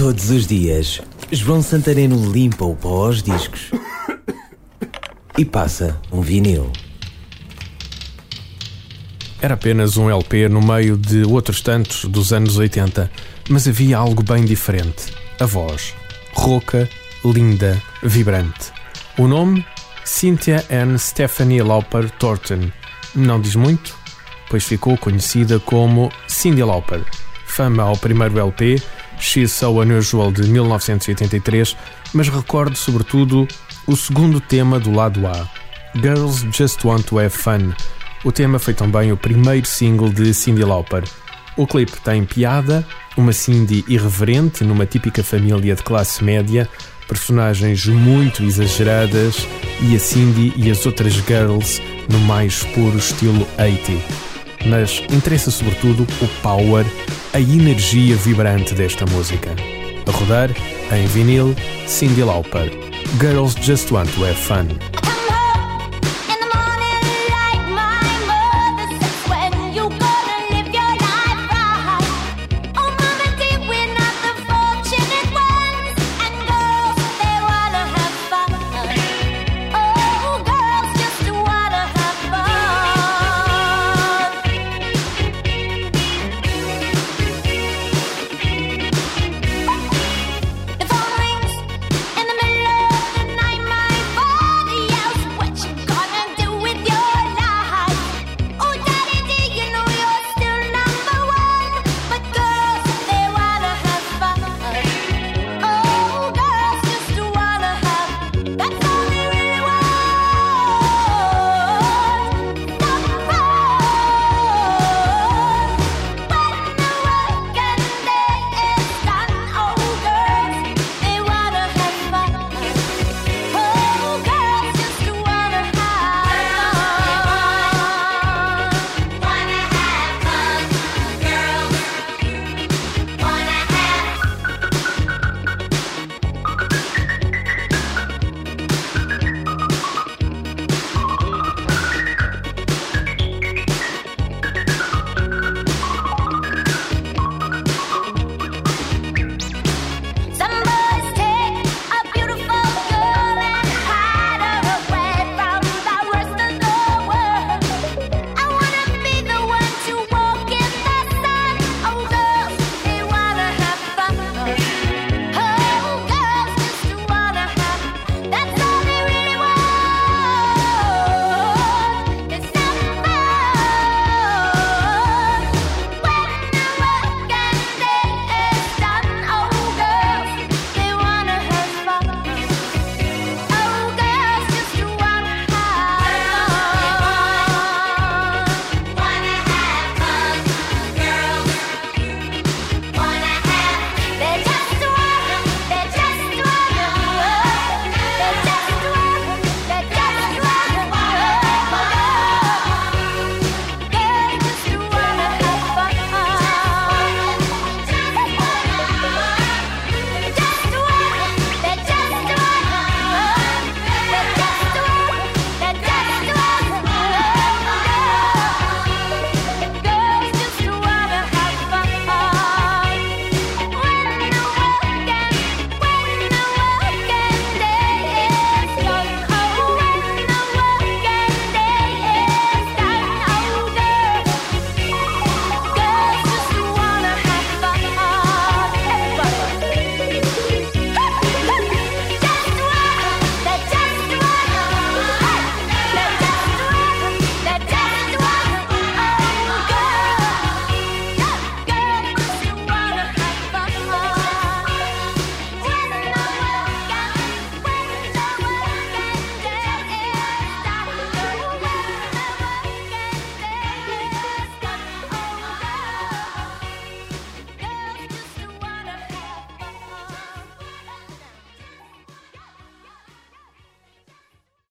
Todos os dias, João Santareno limpa o pó aos discos e passa um vinil. Era apenas um LP no meio de outros tantos dos anos 80, mas havia algo bem diferente. A voz. Rouca, linda, vibrante. O nome? Cynthia Ann Stephanie Lauper Thornton. Não diz muito, pois ficou conhecida como Cindy Lauper. Fama ao primeiro LP, She's So Unusual de 1983, mas recordo sobretudo o segundo tema do lado A, Girls Just Want to Have Fun. O tema foi também o primeiro single de Cindy Lauper. O clipe tem piada, uma Cindy irreverente numa típica família de classe média, personagens muito exageradas e a Cindy e as outras girls no mais puro estilo 80. Mas interessa sobretudo o power, a energia vibrante desta música. A rodar, em vinil, Cindy Lauper. Girls Just Want to Have Fun.